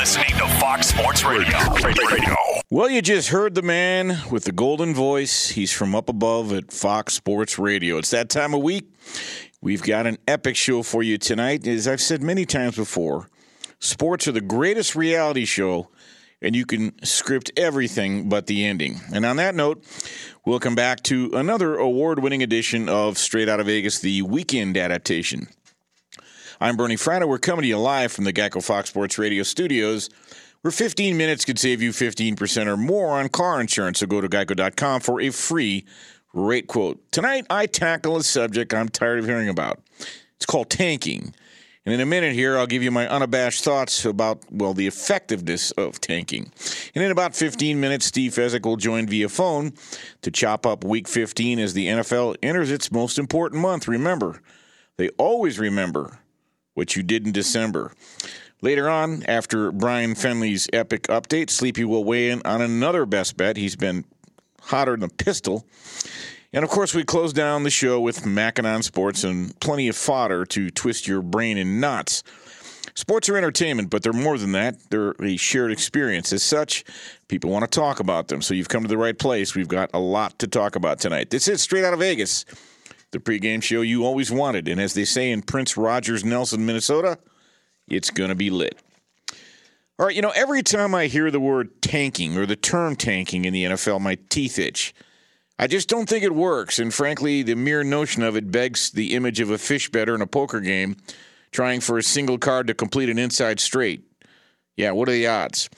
listening to Fox Sports Radio. Radio. Well, you just heard the man with the golden voice. He's from up above at Fox Sports Radio. It's that time of week. We've got an epic show for you tonight. As I've said many times before, sports are the greatest reality show, and you can script everything but the ending. And on that note, we'll come back to another award winning edition of Straight Out of Vegas, the weekend adaptation. I'm Bernie Fratto. We're coming to you live from the Geico Fox Sports Radio studios, where 15 minutes could save you 15% or more on car insurance. So go to geico.com for a free rate quote. Tonight, I tackle a subject I'm tired of hearing about. It's called tanking. And in a minute here, I'll give you my unabashed thoughts about, well, the effectiveness of tanking. And in about 15 minutes, Steve Fezzik will join via phone to chop up week 15 as the NFL enters its most important month. Remember, they always remember what you did in December. Later on, after Brian Finley's epic update, Sleepy will weigh in on another best bet. He's been hotter than a pistol. And of course, we close down the show with Mackinon Sports and plenty of fodder to twist your brain in knots. Sports are entertainment, but they're more than that. They're a shared experience. As such, people want to talk about them. So you've come to the right place. We've got a lot to talk about tonight. This is Straight Out of Vegas, the pregame show you always wanted. And as they say in Prince Rogers, Nelson, Minnesota, it's going to be lit. All right, you know, every time I hear the word tanking or the term tanking in the NFL, my teeth itch. I just don't think it works. And frankly, the mere notion of it begs the image of a fish bettor in a poker game trying for a single card to complete an inside straight. Yeah, what are the odds?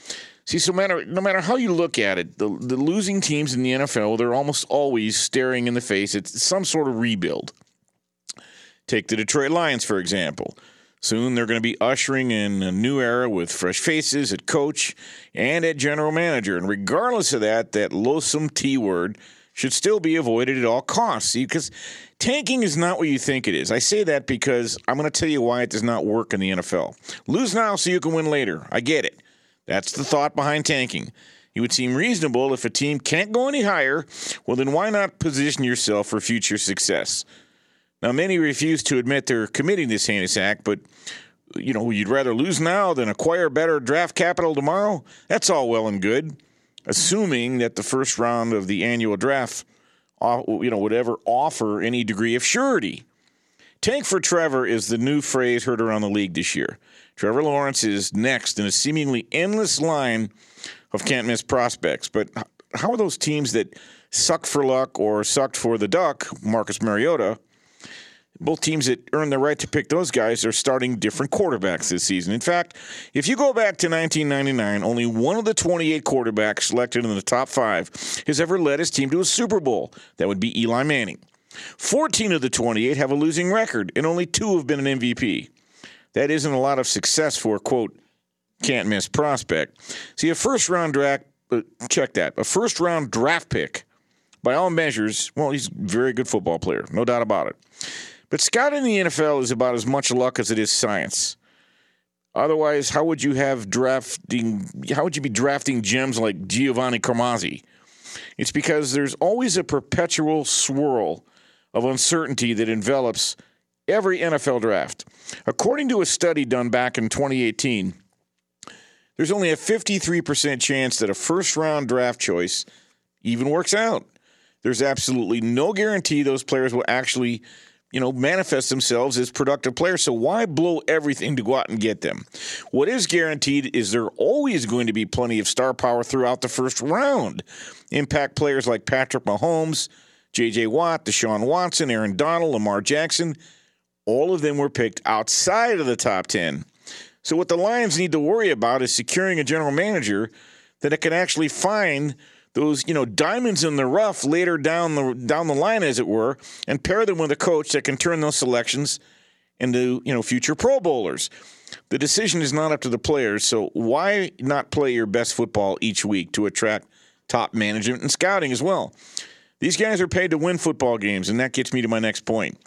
See, so matter, no matter how you look at it, the, the losing teams in the NFL, they're almost always staring in the face at some sort of rebuild. Take the Detroit Lions, for example. Soon they're going to be ushering in a new era with fresh faces at coach and at general manager. And regardless of that, that loathsome T word should still be avoided at all costs. See, because tanking is not what you think it is. I say that because I'm going to tell you why it does not work in the NFL. Lose now so you can win later. I get it. That's the thought behind tanking. It would seem reasonable if a team can't go any higher, well, then why not position yourself for future success? Now, many refuse to admit they're committing this heinous act, but you know, you'd rather lose now than acquire better draft capital tomorrow. That's all well and good, assuming that the first round of the annual draft, uh, you know, would ever offer any degree of surety. Tank for Trevor is the new phrase heard around the league this year. Trevor Lawrence is next in a seemingly endless line of can't miss prospects. But how are those teams that suck for luck or sucked for the duck, Marcus Mariota? Both teams that earned the right to pick those guys are starting different quarterbacks this season. In fact, if you go back to 1999, only one of the 28 quarterbacks selected in the top five has ever led his team to a Super Bowl. That would be Eli Manning. 14 of the 28 have a losing record, and only two have been an MVP. That isn't a lot of success for, quote, can't miss prospect. See, a first round draft, uh, check that, a first round draft pick, by all measures, well, he's a very good football player, no doubt about it. But scouting the NFL is about as much luck as it is science. Otherwise, how would you have drafting? How would you be drafting gems like Giovanni Carmazzi? It's because there's always a perpetual swirl of uncertainty that envelops every NFL draft. According to a study done back in 2018, there's only a 53% chance that a first round draft choice even works out. There's absolutely no guarantee those players will actually you know, manifest themselves as productive players. So why blow everything to go out and get them? What is guaranteed is there always going to be plenty of star power throughout the first round. Impact players like Patrick Mahomes, J.J. Watt, Deshaun Watson, Aaron Donald, Lamar Jackson, all of them were picked outside of the top 10. So what the Lions need to worry about is securing a general manager that can actually find – those you know diamonds in the rough later down the down the line, as it were, and pair them with a coach that can turn those selections into you know future Pro Bowlers. The decision is not up to the players, so why not play your best football each week to attract top management and scouting as well? These guys are paid to win football games, and that gets me to my next point.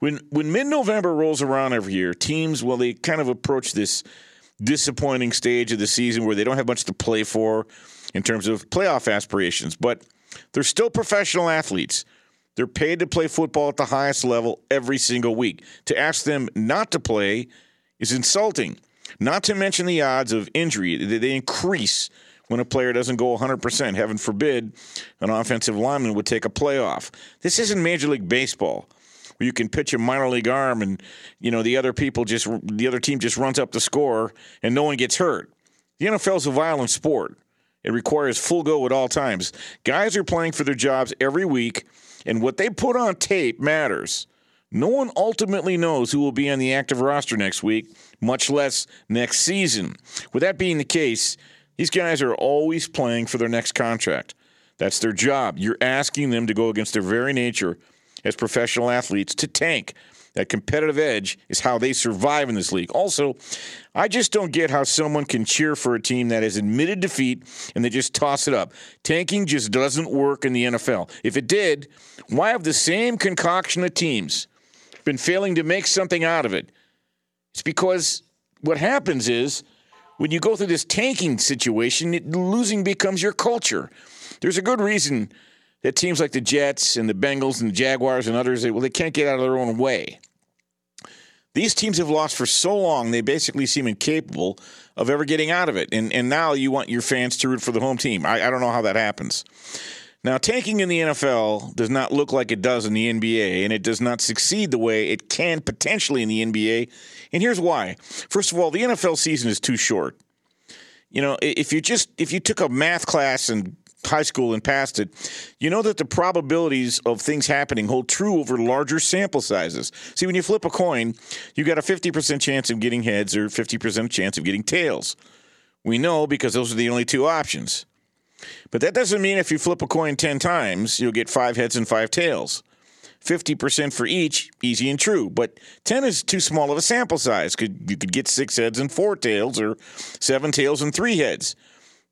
When when mid November rolls around every year, teams well they kind of approach this disappointing stage of the season where they don't have much to play for in terms of playoff aspirations, but they're still professional athletes. They're paid to play football at the highest level every single week. To ask them not to play is insulting. Not to mention the odds of injury, they increase when a player doesn't go 100%. Heaven forbid an offensive lineman would take a playoff. This isn't Major League Baseball where you can pitch a minor league arm and you know the other people just the other team just runs up the score and no one gets hurt. The NFL is a violent sport. It requires full go at all times. Guys are playing for their jobs every week, and what they put on tape matters. No one ultimately knows who will be on the active roster next week, much less next season. With that being the case, these guys are always playing for their next contract. That's their job. You're asking them to go against their very nature as professional athletes to tank. That competitive edge is how they survive in this league. Also, I just don't get how someone can cheer for a team that has admitted defeat and they just toss it up. Tanking just doesn't work in the NFL. If it did, why have the same concoction of teams been failing to make something out of it? It's because what happens is when you go through this tanking situation, it, losing becomes your culture. There's a good reason that teams like the Jets and the Bengals and the Jaguars and others, they, well, they can't get out of their own way. These teams have lost for so long, they basically seem incapable of ever getting out of it. And, and now you want your fans to root for the home team. I, I don't know how that happens. Now, tanking in the NFL does not look like it does in the NBA, and it does not succeed the way it can potentially in the NBA. And here's why. First of all, the NFL season is too short. You know, if you just if you took a math class in high school and passed it, you know that the probabilities of things happening hold true over larger sample sizes. See, when you flip a coin, you got a 50% chance of getting heads or 50% chance of getting tails. We know because those are the only two options. But that doesn't mean if you flip a coin 10 times, you'll get five heads and five tails. 50% for each, easy and true. But 10 is too small of a sample size. Could You could get six heads and four tails, or seven tails and three heads.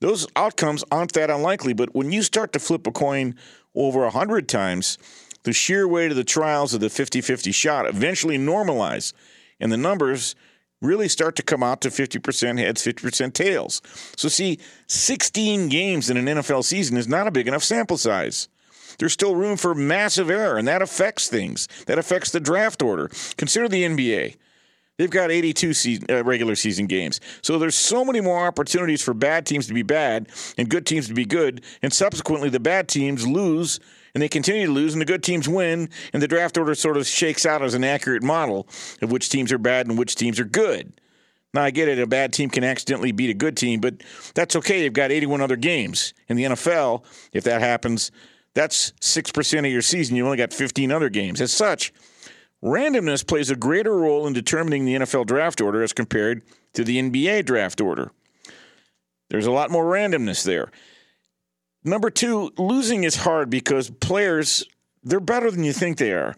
Those outcomes aren't that unlikely, but when you start to flip a coin over 100 times, the sheer weight of the trials of the 50 50 shot eventually normalize, and the numbers really start to come out to 50% heads, 50% tails. So, see, 16 games in an NFL season is not a big enough sample size. There's still room for massive error, and that affects things. That affects the draft order. Consider the NBA. They've got 82 season, uh, regular season games. So there's so many more opportunities for bad teams to be bad and good teams to be good. And subsequently, the bad teams lose and they continue to lose, and the good teams win. And the draft order sort of shakes out as an accurate model of which teams are bad and which teams are good. Now, I get it, a bad team can accidentally beat a good team, but that's okay. They've got 81 other games. In the NFL, if that happens, that's 6% of your season. You've only got 15 other games. As such, Randomness plays a greater role in determining the NFL draft order as compared to the NBA draft order. There's a lot more randomness there. Number two, losing is hard because players, they're better than you think they are.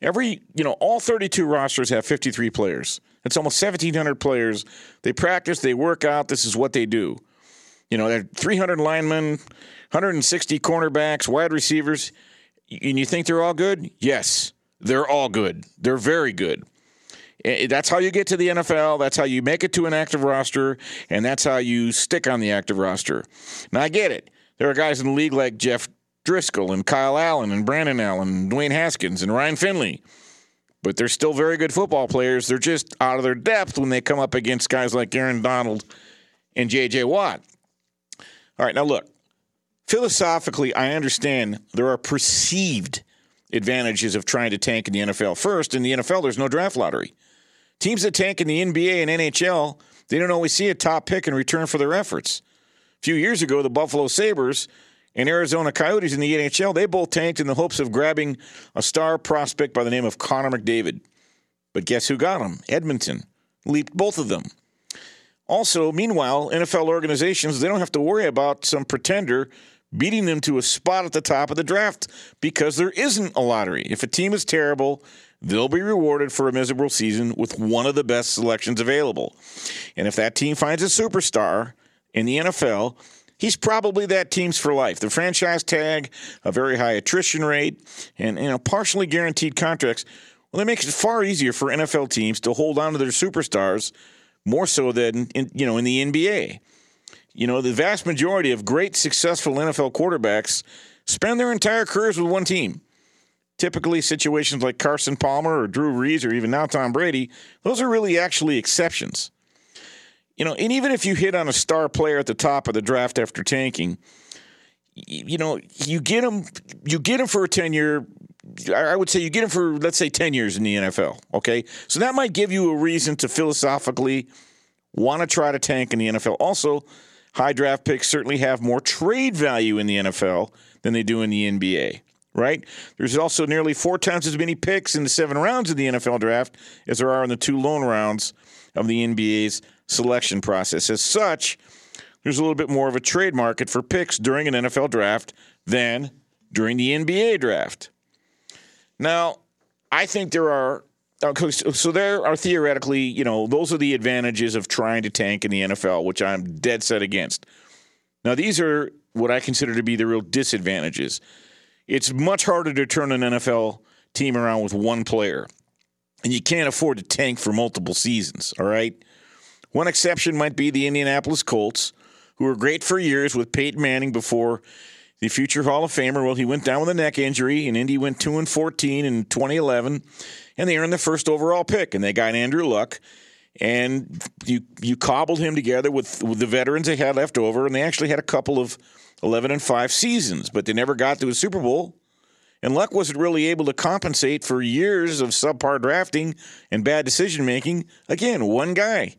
Every, you know, all 32 rosters have 53 players. It's almost 1,700 players. They practice, they work out, this is what they do. You know, they're 300 linemen, 160 cornerbacks, wide receivers, and you think they're all good? Yes. They're all good. They're very good. Eh, that's how you get to the NFL. That's how you make it to an active roster, and that's how you stick on the active roster. Now, I get it. There are guys in the league like Jeff Driskel and Kyle Allen and Brandon Allen, and Dwayne Haskins and Ryan Finley, but they're still very good football players. They're just out of their depth when they come up against guys like Aaron Donald and J.J. Watt. All right, now look. Philosophically, I understand there are perceived advantages of trying to tank in the NFL. First, in the NFL, there's no draft lottery. Teams that tank in the NBA and NHL, they don't always see a top pick in return for their efforts. A few years ago, the Buffalo Sabres and Arizona Coyotes in the NHL, they both tanked in the hopes of grabbing a star prospect by the name of Connor McDavid. But guess who got him? Edmonton. Leaped both of them. Also, meanwhile, NFL organizations, they don't have to worry about some pretender beating them to a spot at the top of the draft because there isn't a lottery. If a team is terrible, they'll be rewarded for a miserable season with one of the best selections available. And if that team finds a superstar in the NFL, he's probably that team's for life. The franchise tag, a very high attrition rate, and you know partially guaranteed contracts. Well, that makes it far easier for NFL teams to hold on to their superstars more so than in, you know in the NBA. You know, the vast majority of great, successful NFL quarterbacks spend their entire careers with one team. Typically, situations like Carson Palmer or Drew Brees or even now Tom Brady, those are really actually exceptions. You know, and even if you hit on a star player at the top of the draft after tanking, you know, you get him, you get him for a ten year. I would say you get him for let's say ten years in the NFL. Okay, so that might give you a reason to philosophically want to try to tank in the NFL. Also, high draft picks certainly have more trade value in the NFL than they do in the NBA. Right? There's also nearly four times as many picks in the seven rounds of the NFL draft as there are in the two lone rounds of the NBA's selection process. As such, there's a little bit more of a trade market for picks during an NFL draft than during the NBA draft. Now, I think there are so there are theoretically, you know, those are the advantages of trying to tank in the NFL, which I'm dead set against. Now, these are what I consider to be the real disadvantages. It's much harder to turn an NFL team around with one player, and you can't afford to tank for multiple seasons, all right? One exception might be the Indianapolis Colts, who were great for years with Peyton Manning before the future Hall of Famer. Well, he went down with a neck injury, and Indy went 2 and 14 in 2011, and they earned the first overall pick, and they got Andrew Luck. And you you cobbled him together with, with the veterans they had left over, and they actually had a couple of 11 and 5 seasons, but they never got to a Super Bowl. And Luck wasn't really able to compensate for years of subpar drafting and bad decision making. Again, one guy.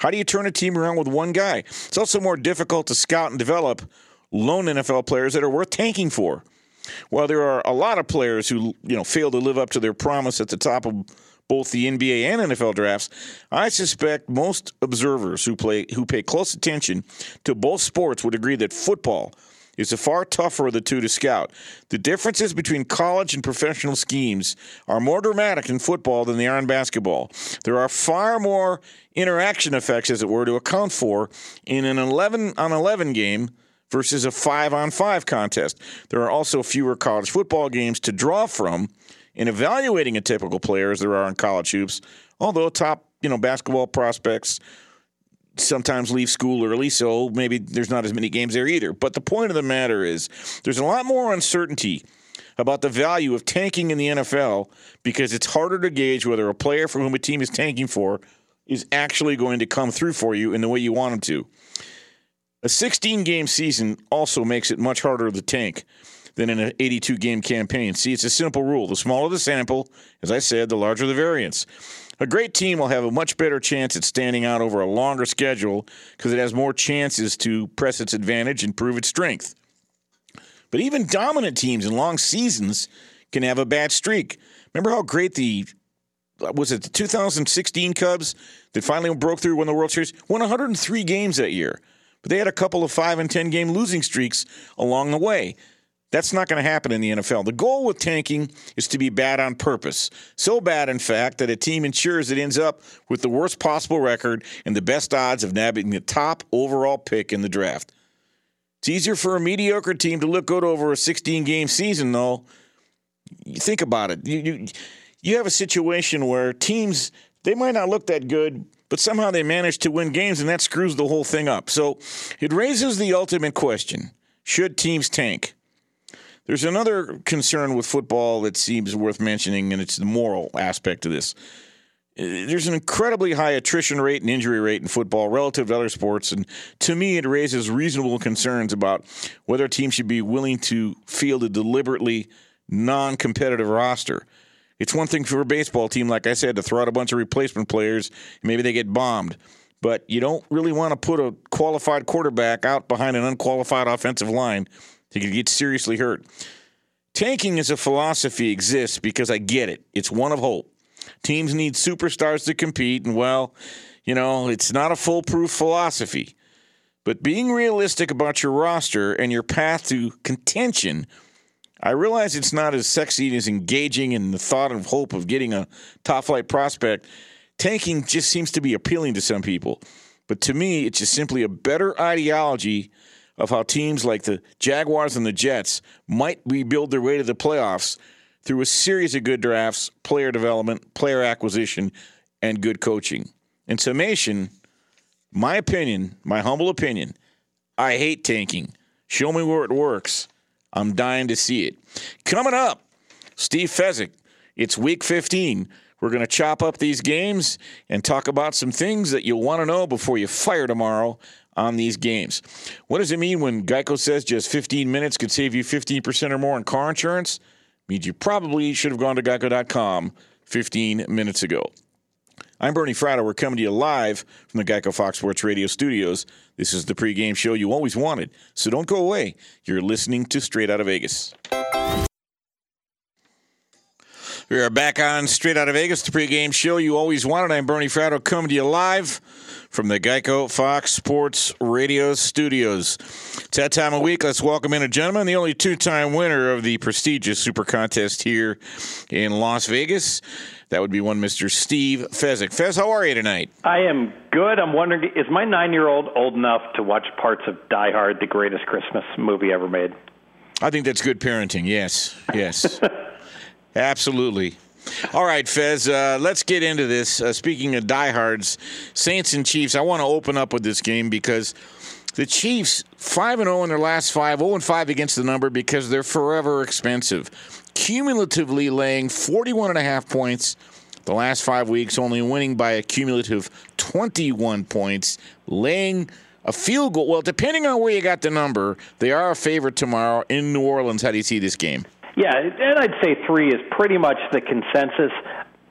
How do you turn a team around with one guy? It's also more difficult to scout and develop lone NFL players that are worth tanking for. While there are a lot of players who you know fail to live up to their promise at the top of both the NBA and NFL drafts, I suspect most observers who play who pay close attention to both sports would agree that football is a far tougher of the two to scout. The differences between college and professional schemes are more dramatic in football than they are in basketball. There are far more interaction effects, as it were, to account for in an 11 on 11 game versus a 5 on 5 contest. There are also fewer college football games to draw from in evaluating a typical player as there are in college hoops, although top, you know, basketball prospects sometimes leave school early, so maybe there's not as many games there either. But the point of the matter is there's a lot more uncertainty about the value of tanking in the NFL because it's harder to gauge whether a player for whom a team is tanking for is actually going to come through for you in the way you want him to. A 16 game season also makes it much harder to tank than in an 82 game campaign. See, it's a simple rule. The smaller the sample, as I said, the larger the variance. A great team will have a much better chance at standing out over a longer schedule because it has more chances to press its advantage and prove its strength. But even dominant teams in long seasons can have a bad streak. Remember how great the was it the 2016 Cubs that finally broke through won the World Series? Won 103 games that year, but they had a couple of five and 10 game losing streaks along the way. That's not going to happen in the NFL. The goal with tanking is to be bad on purpose. So bad, in fact, that a team ensures it ends up with the worst possible record and the best odds of nabbing the top overall pick in the draft. It's easier for a mediocre team to look good over a 16 game season, though. You think about it. You, you, you have a situation where teams, they might not look that good, but somehow they manage to win games, and that screws the whole thing up. So it raises the ultimate question should teams tank? There's another concern with football that seems worth mentioning, and it's the moral aspect of this. Uh, there's an incredibly high attrition rate and injury rate in football relative to other sports, and to me, it raises reasonable concerns about whether a team should be willing to field a deliberately non competitive roster. It's one thing for a baseball team, like I said, to throw out a bunch of replacement players, maybe they get bombed. But you don't really want to put a qualified quarterback out behind an unqualified offensive line he could get seriously hurt. Tanking as a philosophy exists because I get it. It's one of hope. Teams need superstars to compete, and well, you know, it's not a foolproof philosophy. But being realistic about your roster and your path to contention, I realize it's not as sexy and as engaging in the thought of hope of getting a top flight prospect. Tanking just seems to be appealing to some people. But to me, it's just simply a better ideology of how teams like the Jaguars and the Jets might rebuild their way to the playoffs through a series of good drafts, player development, player acquisition, and good coaching. In summation, my opinion, my humble opinion, I hate tanking. Show me where it works. I'm dying to see it. Coming up, Steve Fezzik. It's week 15. We're going to chop up these games and talk about some things that you'll want to know before you fire tomorrow on these games. What does it mean when Geico says just 15 minutes could save you 15% or more in car insurance? It means you probably should have gone to geico.com 15 minutes ago. I'm Bernie Fratto. We're coming to you live from the Geico Fox Sports Radio studios. This is the pregame show you always wanted, so don't go away. You're listening to Straight Out of Vegas. We are back on Straight Out of Vegas, the pregame show you always wanted. I'm Bernie Fratto coming to you live from the Geico Fox Sports Radio studios. It's that time of week. Let's welcome in a gentleman, the only two time winner of the prestigious Super Contest here in Las Vegas. That would be one Mr. Steve Fezzik. Fez, how are you tonight? I am good. I'm wondering, is my nine year old old enough to watch parts of Die Hard, the greatest Christmas movie ever made? I think that's good parenting. Yes, yes. Absolutely. All right, Fez, uh, let's get into this. Uh, speaking of diehards, Saints and Chiefs, I want to open up with this game because the Chiefs, 5 and 0 in their last five, 0 and 5 against the number because they're forever expensive. Cumulatively laying 41 and a half points the last five weeks, only winning by a cumulative 21 points, laying a field goal. Well, depending on where you got the number, they are a favorite tomorrow in New Orleans. How do you see this game? Yeah, and I'd say three is pretty much the consensus.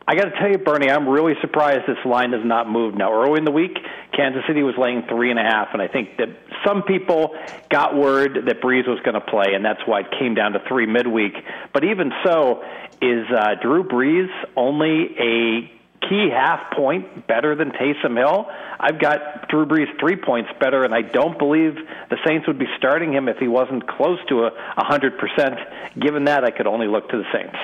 I got to tell you, Bernie, I'm really surprised this line has not moved. Now, early in the week, Kansas City was laying three and a half, and I think that some people got word that Brees was going to play, and that's why it came down to three midweek. But even so, is uh, Drew Brees only a key half point better than Taysom Hill. I've got Drew Brees three points better, and I don't believe the Saints would be starting him if he wasn't close to a 100%. Given that, I could only look to the Saints.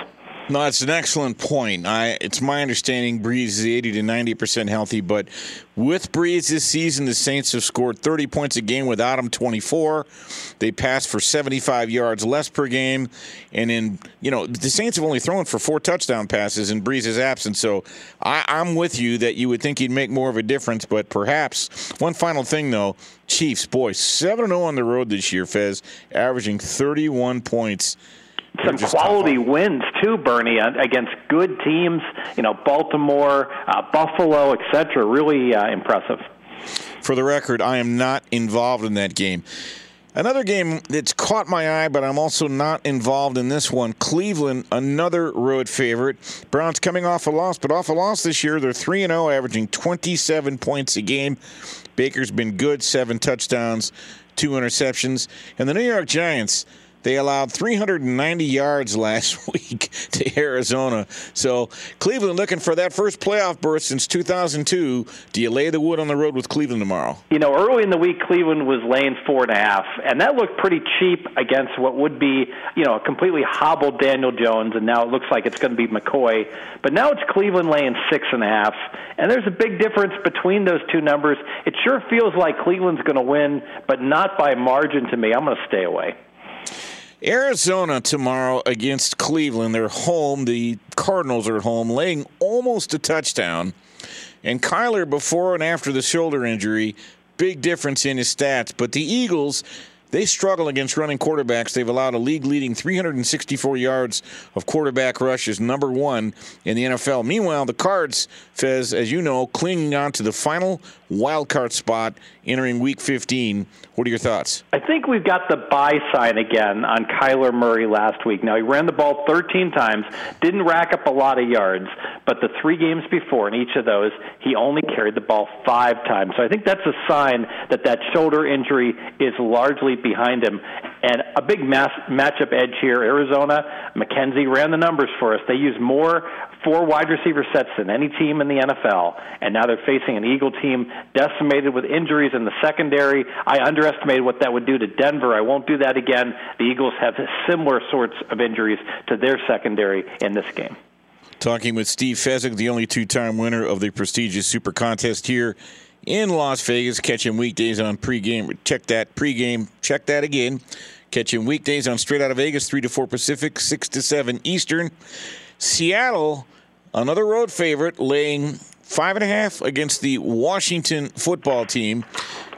No, that's an excellent point. I, it's my understanding Brees is 80 to 90 percent healthy, but with Brees this season, the Saints have scored 30 points a game without him 24. They passed for 75 yards less per game, and in you know the Saints have only thrown for four touchdown passes in Brees's absence. So I, I'm with you that you would think he'd make more of a difference, but perhaps one final thing though, Chiefs, boy, 7 0 on the road this year, Fez, averaging 31 points some quality wins too, Bernie, against good teams. You know, Baltimore, uh, Buffalo, etc. Really uh, impressive. For the record, I am not involved in that game. Another game that's caught my eye, but I'm also not involved in this one. Cleveland, another road favorite. Browns coming off a loss, but off a loss this year. They're 3 0, averaging 27 points a game. Baker's been good, seven touchdowns, two interceptions. And the New York Giants they allowed 390 yards last week to Arizona. So Cleveland looking for that first playoff berth since 2002. Do you lay the wood on the road with Cleveland tomorrow? You know, early in the week, Cleveland was laying four and a half, and that looked pretty cheap against what would be, you know, a completely hobbled Daniel Jones, and now it looks like it's going to be McCoy. But now it's Cleveland laying six and a half, and there's a big difference between those two numbers. It sure feels like Cleveland's going to win, but not by margin to me. I'm going to stay away. Arizona tomorrow against Cleveland. They're home. The Cardinals are at home, laying almost a touchdown. And Kyler, before and after the shoulder injury, big difference in his stats. But the Eagles they struggle against running quarterbacks. They've allowed a league leading 364 yards of quarterback rushes, number one in the NFL. Meanwhile, the Cards, Fez, as you know, clinging on to the final wild card spot entering week 15. What are your thoughts? I think we've got the buy sign again on Kyler Murray last week. Now, he ran the ball 13 times, didn't rack up a lot of yards, but the three games before, in each of those, he only carried the ball five times. So I think that's a sign that that shoulder injury is largely behind him. And a big mass, matchup edge here. Arizona, McKenzie ran the numbers for us. They used more four wide receiver sets than any team in the NFL, and now they're facing an Eagle team decimated with injuries in the secondary. I underestimated what that would do to Denver. I won't do that again. The Eagles have similar sorts of injuries to their secondary in this game. Talking with Steve Fezzik, the only two time winner of the prestigious Super Contest here in Las Vegas. Catch him weekdays on pregame. Check that pregame. Check that again. Catch him weekdays on Straight Out of Vegas, 3 to 4 Pacific, 6 to 7 Eastern. Seattle, another road favorite, laying five and a half against the Washington football team.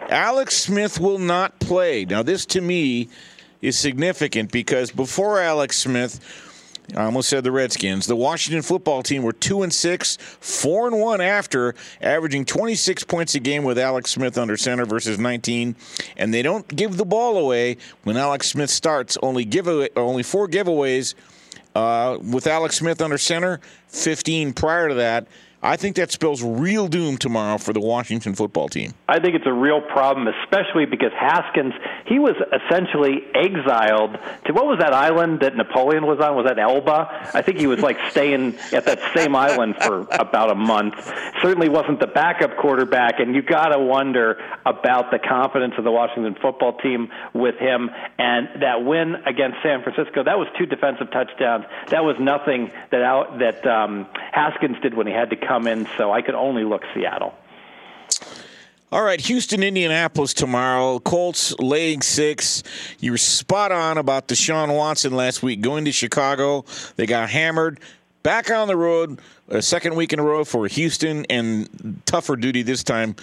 Alex Smith will not play. Now, this to me is significant because before Alex Smith, I almost said the Redskins. The Washington football team were two and six, four and one after averaging 26 points a game with Alex Smith under center versus 19, and they don't give the ball away when Alex Smith starts. Only give only four giveaways uh, with Alex Smith under center, 15 prior to that. I think that spells real doom tomorrow for the Washington football team. I think it's a real problem, especially because Haskins, he was essentially exiled to what was that island that Napoleon was on? Was that Elba? I think he was like staying at that same island for about a month. Certainly wasn't the backup quarterback, and you got to wonder about the confidence of the Washington football team with him. And that win against San Francisco, that was two defensive touchdowns. That was nothing that out, that um, Haskins did when he had to come in, so I could only look Seattle. All right, Houston, Indianapolis tomorrow. Colts laying six. You were spot on about Deshaun Watson last week going to Chicago. They got hammered. Back on the road, a second week in a row for Houston, and tougher duty this time.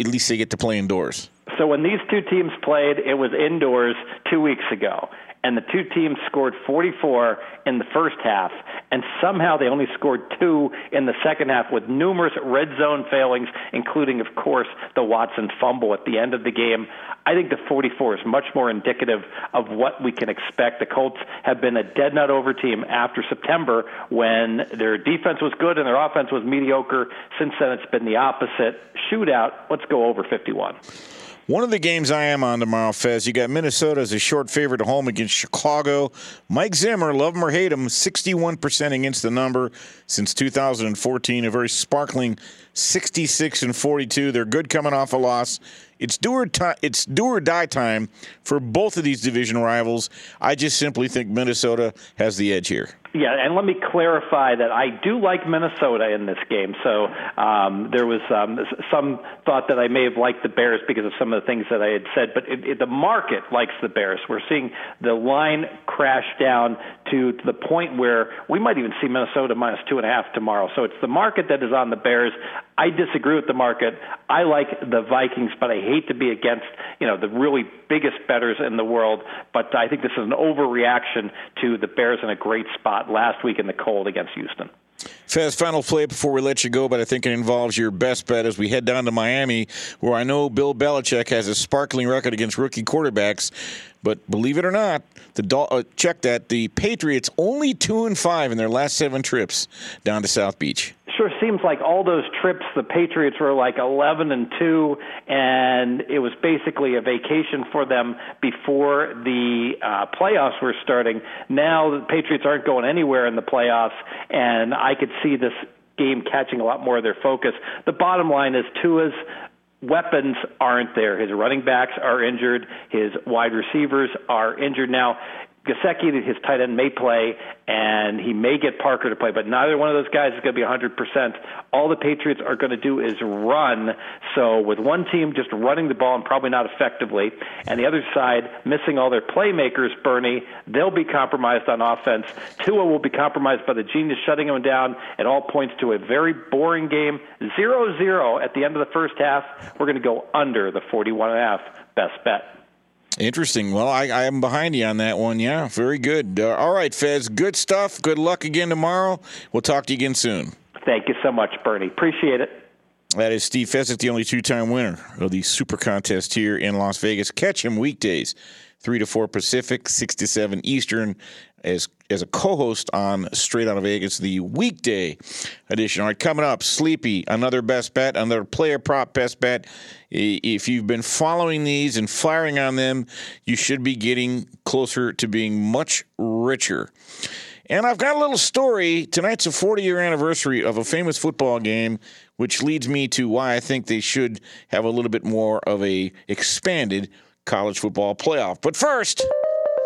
At least they get to play indoors. So when these two teams played, it was indoors two weeks ago and the two teams scored 44 in the first half, and somehow they only scored two in the second half with numerous red zone failings, including, of course, the Watson fumble at the end of the game. I think the 44 is much more indicative of what we can expect. The Colts have been a dead nut over team after September when their defense was good and their offense was mediocre. Since then, it's been the opposite. Shootout, let's go over 51. One of the games I am on tomorrow, Fez, you got Minnesota as a short favorite at home against Chicago. Mike Zimmer, love him or hate him, 61% against the number since 2014. A very sparkling 66 and 42. They're good coming off a loss. It's do or it's do or die time for both of these division rivals. I just simply think Minnesota has the edge here. Yeah, and let me clarify that I do like Minnesota in this game. So um, there was um, some thought that I may have liked the Bears because of some of the things that I had said, but it, it, the market likes the Bears. We're seeing the line crash down to, to the point where we might even see Minnesota minus two and a half tomorrow. So it's the market that is on the Bears. I disagree with the market. I like the Vikings, but I hate to be against you know the really biggest bettors in the world. But I think this is an overreaction to the Bears in a great spot last week in the cold against Houston. Fez, final play before we let you go, but I think it involves your best bet as we head down to Miami, where I know Bill Belichick has a sparkling record against rookie quarterbacks. But believe it or not, the uh, check that the Patriots only two and five in their last seven trips down to South Beach sure seems like all those trips the Patriots were like 11 and 2 and it was basically a vacation for them before the uh playoffs were starting. Now the Patriots aren't going anywhere in the playoffs and I could see this game catching a lot more of their focus. The bottom line is Tua's weapons aren't there. His running backs are injured. His wide receivers are injured. Now, Gesicki, his tight end, may play, and he may get Parker to play, but neither one of those guys is going to be 100%. All the Patriots are going to do is run. So with one team just running the ball and probably not effectively, and the other side missing all their playmakers, Bernie, they'll be compromised on offense. Tua will be compromised by the genius shutting him down. It all points to a very boring game. 0-0 at the end of the first half. We're going to go under the 41 and a half. Best bet. Interesting. Well, I, I am behind you on that one. Yeah, very good. Uh, all right, Fez. Good stuff. Good luck again tomorrow. We'll talk to you again soon. Thank you so much, Bernie. Appreciate it. That is Steve Fezzik, the only two-time winner of the Super Contest here in Las Vegas. Catch him weekdays, three to four Pacific, six to seven Eastern, as as a co-host on Straight Out of Vegas, the weekday edition. All right, coming up, Sleepy, another best bet, another player prop best bet. If you've been following these and firing on them, you should be getting closer to being much richer. And I've got a little story. Tonight's a 40 year anniversary of a famous football game, which leads me to why I think they should have a little bit more of a expanded college football playoff. But first.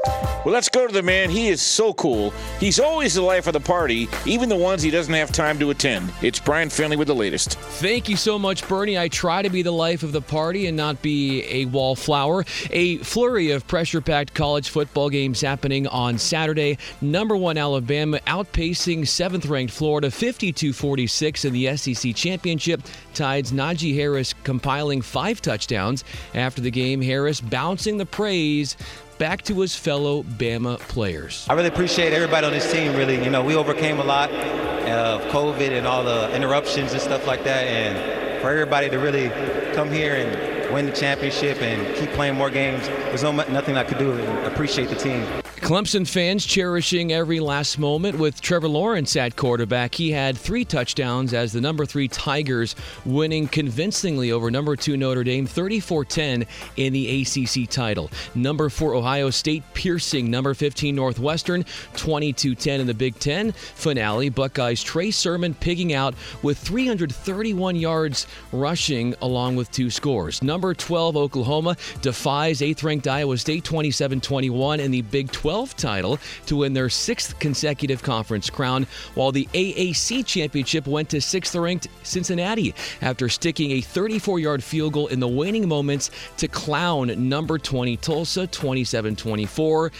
Well, let's go to the man. He is so cool. He's always the life of the party, even the ones he doesn't have time to attend. It's Brian Finley with the latest. Thank you so much, Bernie. I try to be the life of the party and not be a wallflower. A flurry of pressure packed college football games happening on Saturday. Number one Alabama outpacing seventh ranked Florida 52 46 in the SEC championship. Tides Najee Harris compiling five touchdowns. After the game, Harris bouncing the praise back to his fellow Bama players. I really appreciate everybody on this team. Really, you know, we overcame a lot uh, of COVID and all the interruptions and stuff like that, and for everybody to really come here and win the championship and keep playing more games, there's no nothing I could do. Appreciate the team. Clemson fans cherishing every last moment with Trevor Lawrence at quarterback. He had three touchdowns as the number three Tigers winning convincingly over number two Notre Dame 34 10 in the ACC title. Number four Ohio State piercing number 15 Northwestern 22 10 in the Big Ten finale. Buckeyes Trey Sermon pigging out with 331 yards rushing along with two scores. Number 12 Oklahoma defies eighth ranked Iowa State 27 21 in the Big 12 12th title to win their sixth consecutive conference crown, while the AAC championship went to sixth ranked Cincinnati after sticking a 34 yard field goal in the waning moments to clown number 20 Tulsa 27 24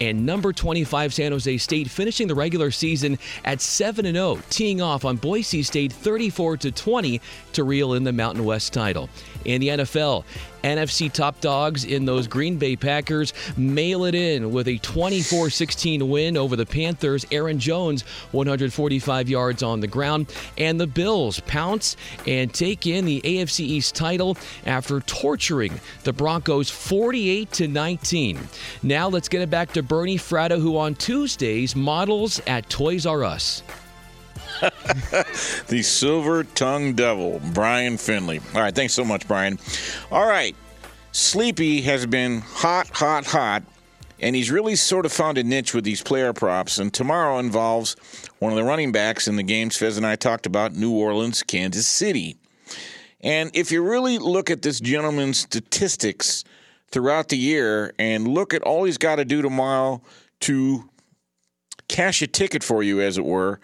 and number 25 San Jose State finishing the regular season at 7 0, teeing off on Boise State 34 20 to reel in the Mountain West title. In the NFL, NFC top dogs in those Green Bay Packers mail it in with a 24 16 win over the Panthers. Aaron Jones, 145 yards on the ground. And the Bills pounce and take in the AFC East title after torturing the Broncos 48 to 19. Now let's get it back to Bernie Fratto, who on Tuesdays models at Toys R Us. the silver tongued devil, Brian Finley. All right, thanks so much, Brian. All right, Sleepy has been hot, hot, hot, and he's really sort of found a niche with these player props. And tomorrow involves one of the running backs in the games Fez and I talked about New Orleans, Kansas City. And if you really look at this gentleman's statistics throughout the year and look at all he's got to do tomorrow to cash a ticket for you, as it were,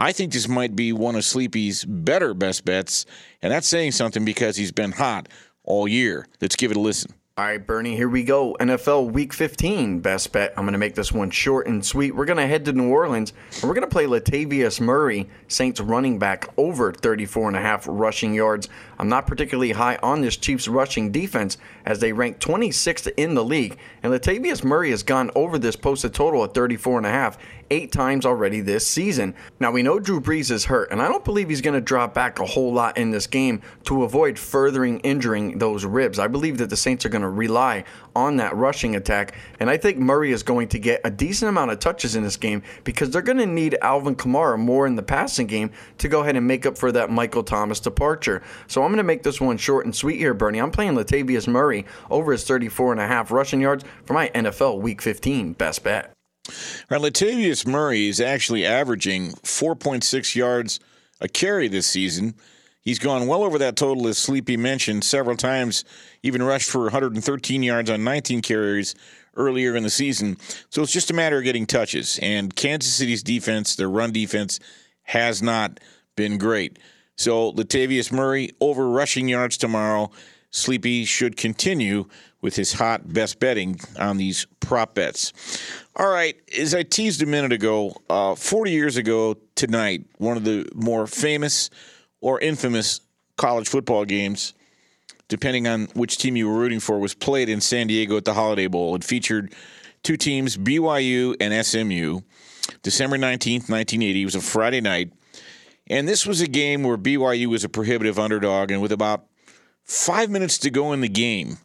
I think this might be one of Sleepy's better best bets, and that's saying something because he's been hot all year. Let's give it a listen. All right, Bernie, here we go. NFL Week 15 best bet. I'm going to make this one short and sweet. We're going to head to New Orleans and we're going to play Latavius Murray, Saints running back, over 34 and a half rushing yards. I'm not particularly high on this Chiefs rushing defense as they rank 26th in the league, and Latavius Murray has gone over this posted total at 34 and a half eight times already this season. Now we know Drew Brees is hurt, and I don't believe he's going to drop back a whole lot in this game to avoid furthering injuring those ribs. I believe that the Saints are going to rely on that rushing attack. And I think Murray is going to get a decent amount of touches in this game because they're going to need Alvin Kamara more in the passing game to go ahead and make up for that Michael Thomas departure. So I'm going to make this one short and sweet here, Bernie. I'm playing Latavius Murray over his 34 and a half rushing yards for my NFL Week 15 best bet. Right, Latavius Murray is actually averaging 4.6 yards a carry this season. He's gone well over that total, as Sleepy mentioned, several times, even rushed for 113 yards on 19 carries earlier in the season. So it's just a matter of getting touches. And Kansas City's defense, their run defense, has not been great. So Latavius Murray over rushing yards tomorrow. Sleepy should continue with his hot best betting on these prop bets. All right, as I teased a minute ago, uh, 40 years ago tonight, one of the more famous or infamous college football games, depending on which team you were rooting for, was played in San Diego at the Holiday Bowl. It featured two teams, BYU and SMU. December 19th, 1980. It was a Friday night. And this was a game where BYU was a prohibitive underdog. And with about five minutes to go in the game,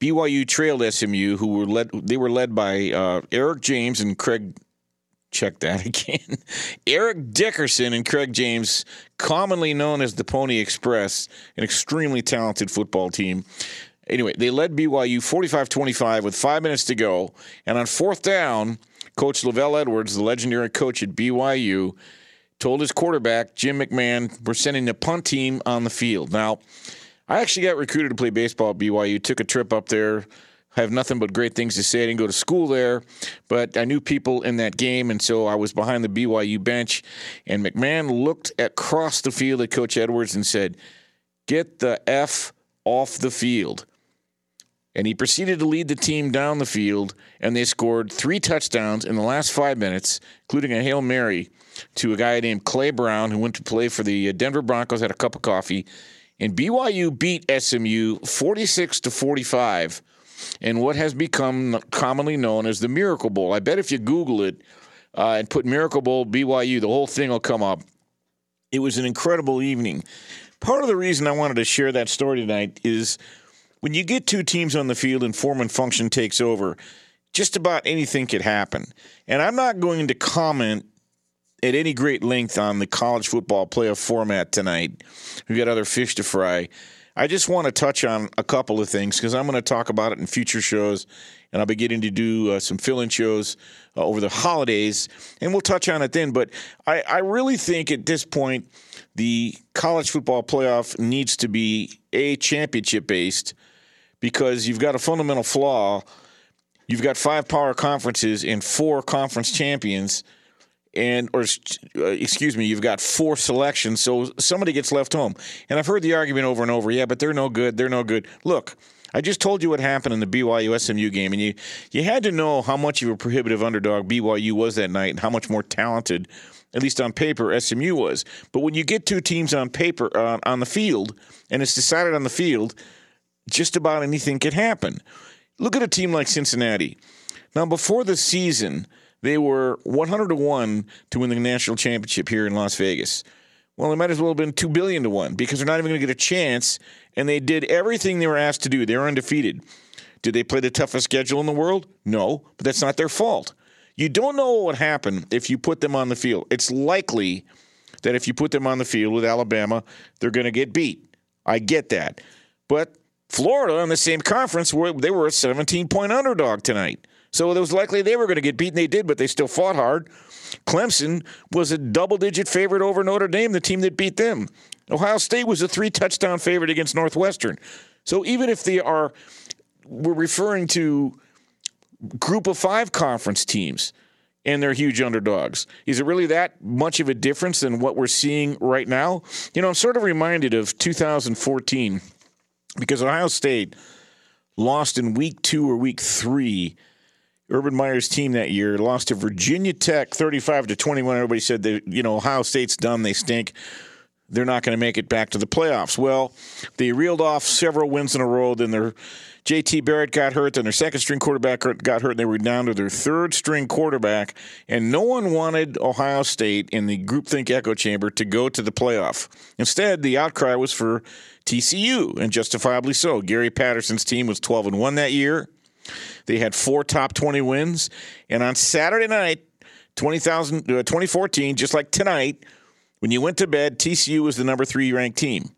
BYU trailed SMU, who were led. They were led by uh, Eric James and Craig check that again. Eric Dickerson and Craig James, commonly known as the Pony Express, an extremely talented football team. Anyway, they led BYU 45 25 with five minutes to go. And on fourth down, Coach LaVell Edwards, the legendary coach at BYU, told his quarterback, Jim McMahon, we're sending the punt team on the field. Now, I actually got recruited to play baseball at BYU, took a trip up there I have nothing but great things to say. I didn't go to school there, but I knew people in that game, and so I was behind the BYU bench. And McMahon looked across the field at Coach Edwards and said, Get the F off the field. And he proceeded to lead the team down the field, and they scored three touchdowns in the last five minutes, including a Hail Mary to a guy named Clay Brown, who went to play for the uh, Denver Broncos, had a cup of coffee. And BYU beat SMU 46 to 45 and what has become commonly known as the Miracle Bowl. I bet if you Google it uh, and put Miracle Bowl BYU, the whole thing will come up. It was an incredible evening. Part of the reason I wanted to share that story tonight is when you get two teams on the field and form and function takes over, just about anything could happen. And I'm not going to comment at any great length on the college football playoff format tonight. We've got other fish to fry. I just want to touch on a couple of things because I'm going to talk about it in future shows, and I'll be getting to do uh, some fill in shows uh, over the holidays, and we'll touch on it then. But I, I really think at this point, the college football playoff needs to be a championship based because you've got a fundamental flaw. You've got five power conferences and four conference champions and or uh, excuse me, you've got four selections, so somebody gets left home. And I've heard the argument over and over, yeah, but they're no good, they're no good. Look, I just told you what happened in the BYU SMU game, and you you had to know how much of a prohibitive underdog BYU was that night, and how much more talented, at least on paper, SMU was. But when you get two teams on paper uh, on the field, and it's decided on the field, just about anything could happen. Look at a team like Cincinnati. Now, before the season they were 100 to 1 to win the national championship here in Las Vegas. Well, they might as well have been 2 billion to 1 because they're not even going to get a chance and they did everything they were asked to do. They were undefeated. Did they play the toughest schedule in the world? No, but that's not their fault. You don't know what would happen if you put them on the field. It's likely that if you put them on the field with Alabama, they're going to get beat. I get that. But Florida in the same conference, they were a 17 point underdog tonight. So it was likely they were going to get beaten. They did, but they still fought hard. Clemson was a double digit favorite over Notre Dame, the team that beat them. Ohio State was a three touchdown favorite against Northwestern. So even if they are, we're referring to group of five conference teams and they're huge underdogs. Is it really that much of a difference than what we're seeing right now? You know, I'm sort of reminded of 2014 because Ohio State lost in week two or week three Urban Meyer's team that year lost to Virginia Tech 35 to 21. Everybody said that, you know, Ohio State's done, they stink. They're not going to make it back to the playoffs. Well, they reeled off several wins in a row. Then their JT Barrett got hurt. Then their second string quarterback got hurt. And they were down to their third string quarterback. And no one wanted Ohio State in the groupthink echo chamber to go to the playoff. Instead, the outcry was for TCU, and justifiably so. Gary Patterson's team was 12 and 1 that year. They had four top 20 wins. And on Saturday night, 20,000, uh, 2014, just like tonight, when you went to bed, TCU was the number three ranked team.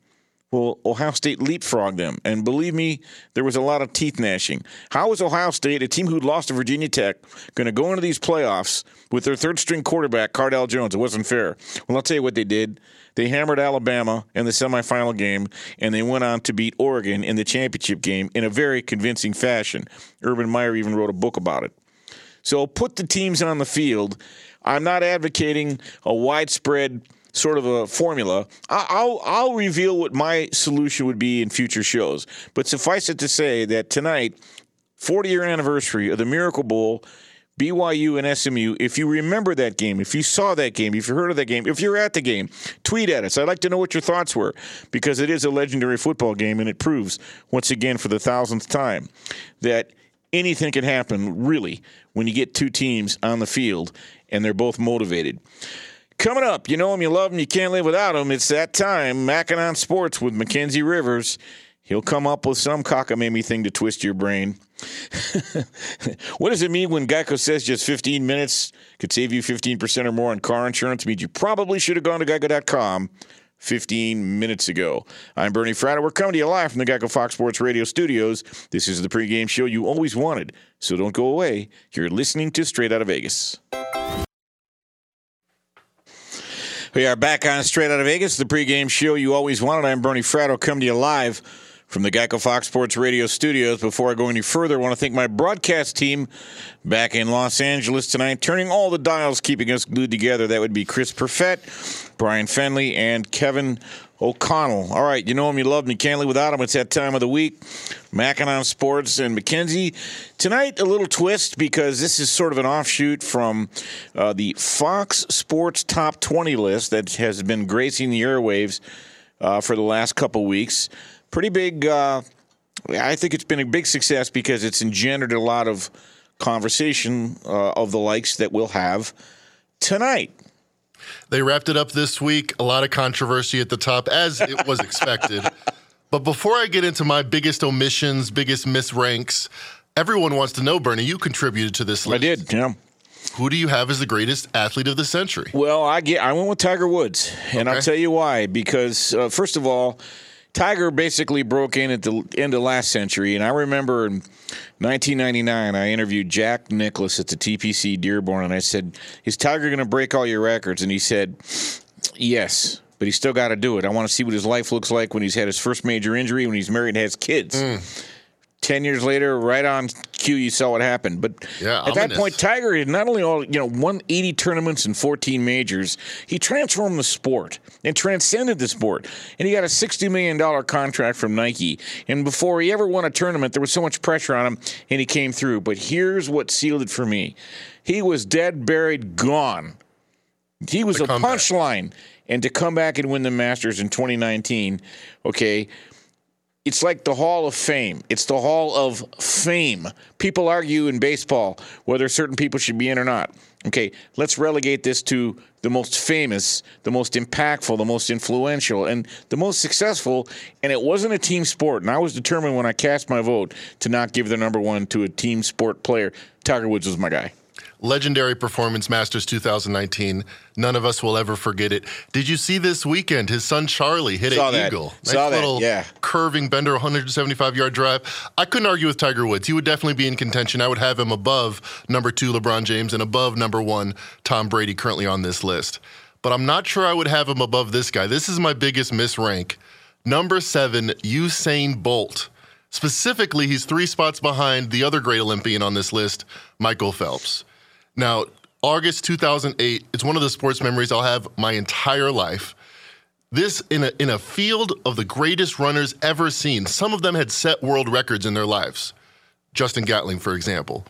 Well, Ohio State leapfrogged them. And believe me, there was a lot of teeth gnashing. How is Ohio State, a team who'd lost to Virginia Tech, going to go into these playoffs with their third string quarterback, Cardale Jones? It wasn't fair. Well, I'll tell you what they did. They hammered Alabama in the semifinal game, and they went on to beat Oregon in the championship game in a very convincing fashion. Urban Meyer even wrote a book about it. So put the teams on the field. I'm not advocating a widespread sort of a formula. I'll I'll reveal what my solution would be in future shows. But suffice it to say that tonight, 40 year anniversary of the Miracle Bowl. BYU and SMU. If you remember that game, if you saw that game, if you heard of that game, if you're at the game, tweet at us. I'd like to know what your thoughts were because it is a legendary football game and it proves, once again, for the thousandth time, that anything can happen, really, when you get two teams on the field and they're both motivated. Coming up, you know him, you love him, you can't live without him. It's that time, Mackin on Sports with Mackenzie Rivers. He'll come up with some cockamamie thing to twist your brain. what does it mean when Geico says just 15 minutes could save you 15% or more on car insurance? It means you probably should have gone to geico.com 15 minutes ago. I'm Bernie Fratto. We're coming to you live from the Geico Fox Sports Radio studios. This is the pregame show you always wanted, so don't go away. You're listening to Straight Out of Vegas. We are back on Straight Out of Vegas, the pregame show you always wanted. I'm Bernie Fratto, coming to you live from the Geico Fox Sports Radio studios. Before I go any further, I want to thank my broadcast team back in Los Angeles tonight, turning all the dials, keeping us glued together. That would be Chris Perfett, Brian Finley, and Kevin O'Connell. All right, you know him, you love him, you can't live without him. It's that time of the week. Mackin on Sports and Mackenzie. Tonight, a little twist because this is sort of an offshoot from uh, the Fox Sports Top 20 list that has been gracing the airwaves uh, for the last couple weeks. Pretty big. Uh, I think it's been a big success because it's engendered a lot of conversation uh, of the likes that we'll have tonight. They wrapped it up this week. A lot of controversy at the top, as it was expected. But before I get into my biggest omissions, biggest misranks, everyone wants to know, Bernie, you contributed to this list. I did, yeah. Who do you have as the greatest athlete of the century? Well, I get I went with Tiger Woods, and Okay. I'll tell you why. Because uh, first of all, Tiger basically broke in at the end of last century, and I remember in 1999 I interviewed Jack Nicklaus at the TPC Dearborn, and I said, "Is Tiger going to break all your records?" And he said, "Yes." But he's still got to do it. I want to see what his life looks like when he's had his first major injury, when he's married and has kids. Mm. Ten years later, right on cue, you saw what happened. But Yeah, at that point, Tiger had not only all you know won 80 tournaments and 14 majors, he transformed the sport and transcended the sport. And he got a 60 million dollar contract from Nike. And before he ever won a tournament, there was so much pressure on him, and he came through. But here's what sealed it for me: he was dead, buried, gone. He was The a punchline, and to come back and win the Masters in 2019, okay. It's like the Hall of Fame. It's the Hall of Fame. People argue in baseball whether certain people should be in or not. Okay, let's relegate this to the most famous, the most impactful, the most influential, and the most successful. And it wasn't a team sport. And I was determined when I cast my vote to not give the number one to a team sport player. Tiger Woods was my guy. Legendary performance, Masters 2019. None of us will ever forget it. Did you see this weekend? His son Charlie hit Saw an that. eagle. Saw that, little yeah. curving bender, 175 yard drive. I couldn't argue with Tiger Woods. He would definitely be in contention. I would have him above number two, LeBron James, and above number one, Tom Brady, currently on this list. But I'm not sure I would have him above this guy. This is my biggest misrank. Number seven, Usain Bolt. Specifically, he's three spots behind the other great Olympian on this list, Michael Phelps. Now, August 2008, it's one of the sports memories I'll have my entire life. This in a in a field of the greatest runners ever seen. Some of them had set world records in their lives. Justin Gatlin, for example.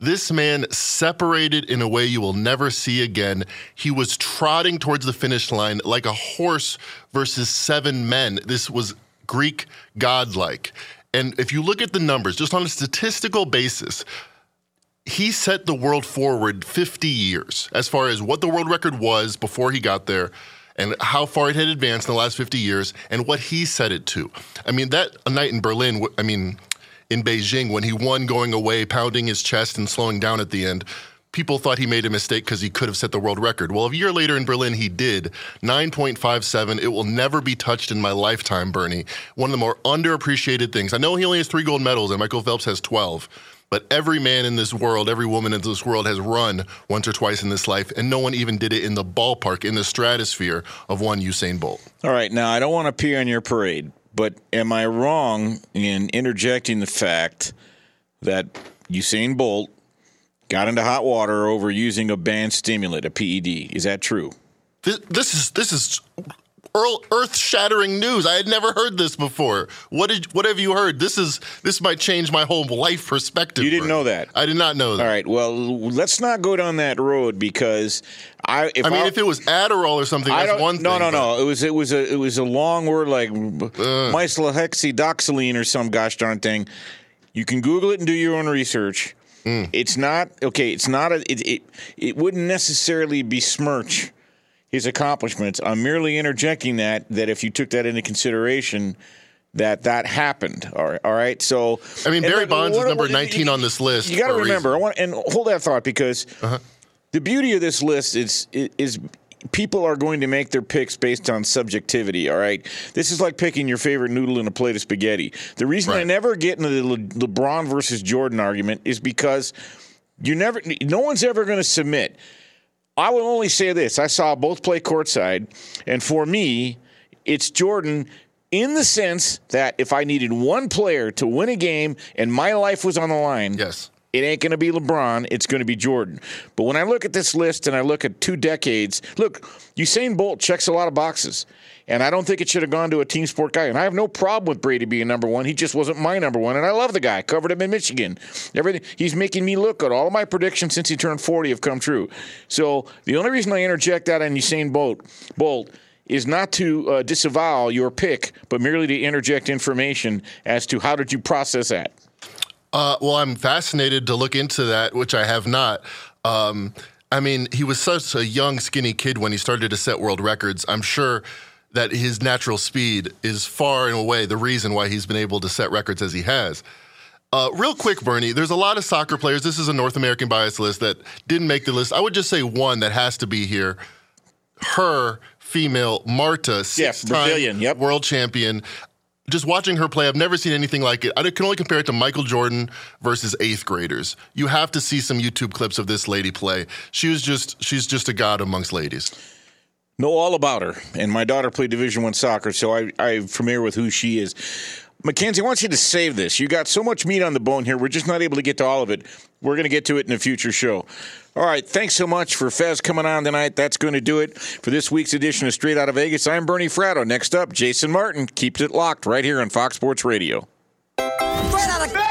This man separated in a way you will never see again. He was trotting towards the finish line like a horse versus seven men. This was Greek godlike. And if you look at the numbers, just on a statistical basis, he set the world forward 50 years as far as what the world record was before he got there and how far it had advanced in the last 50 years and what he set it to. I mean, that night in Berlin, I mean, in Beijing, when he won going away, pounding his chest and slowing down at the end, people thought he made a mistake because he could have set the world record. Well, a year later in Berlin, he did 9.57. It will never be touched in my lifetime, Bernie. One of the more underappreciated things. I know he only has three gold medals and Michael Phelps has 12. But every man in this world, every woman in this world has run once or twice in this life, and no one even did it in the ballpark, in the stratosphere of one Usain Bolt. All right, now I don't want to appear on your parade, but am I wrong in interjecting the fact that Usain Bolt got into hot water over using a banned stimulant, a PED? Is that true? This, this is this is earth-shattering news. I had never heard this before. What did what have you heard? This is this might change my whole life perspective. You didn't know that? I did not know that. All right, well, let's not go down that road because I. If I mean, I'll- if it was Adderall or something, I that's one thing. no, no, no. It was it was a it was a long word like myclohexadoxylene or some gosh darn thing. You can Google it and do your own research. Hmm. It's not okay. It's not a. It, it it wouldn't necessarily besmirch his accomplishments. I'm merely interjecting that that if you took that into consideration. That that happened. All right. All right. So I mean, Barry then Bonds is number what- 19 on this list You got to remember. I want and hold that thought because uh-huh. the beauty of this list is is people are going to make their picks based on subjectivity. All right, this is like picking your favorite noodle in a plate of spaghetti. The reason I never get into the Le- LeBron versus Jordan argument is because you never, no one's ever going to submit. I will only say this: I saw both play courtside, and for me, it's Jordan. In the sense that if I needed one player to win a game and my life was on the line, Yes. it ain't going to be LeBron. It's going to be Jordan. But when I look at this list and I look at two decades, look, Usain Bolt checks a lot of boxes. And I don't think it should have gone to a team sport guy. And I have no problem with Brady being number one. He just wasn't my number one. And I love the guy. Covered him in Michigan. Everything he's making me look good. All of my predictions since he turned 40 have come true. So the only reason I interject that on Usain Bolt, Bolt is not to uh, disavow your pick, but merely to interject information as to how did you process that. Uh, well, I'm fascinated to look into that, which I have not. Um, I mean, he was such a young, skinny kid when he started to set world records. I'm sure that his natural speed is far and away the reason why he's been able to set records as he has. Uh, real quick, Bernie, there's a lot of soccer players. This is a North American bias list that didn't make the list. I would just say one that has to be here. Her female Marta, six-time yep. world champion. Just watching her play, I've never seen anything like it. I can only compare it to Michael Jordan versus eighth graders. You have to see some YouTube clips of this lady play. She was just, she's just a god amongst ladies know all about her. And my daughter played Division One soccer, so I, I'm familiar with who she is. Mackenzie, I want you to save this. You got so much meat on the bone here. We're just not able to get to all of it. We're going to get to it in a future show. All right. Thanks so much for Fez coming on tonight. That's going to do it for this week's edition of Straight Out of Vegas. I'm Bernie Fratto. Next up, Jason Martin. Keeps it locked right here on Fox Sports Radio. Out of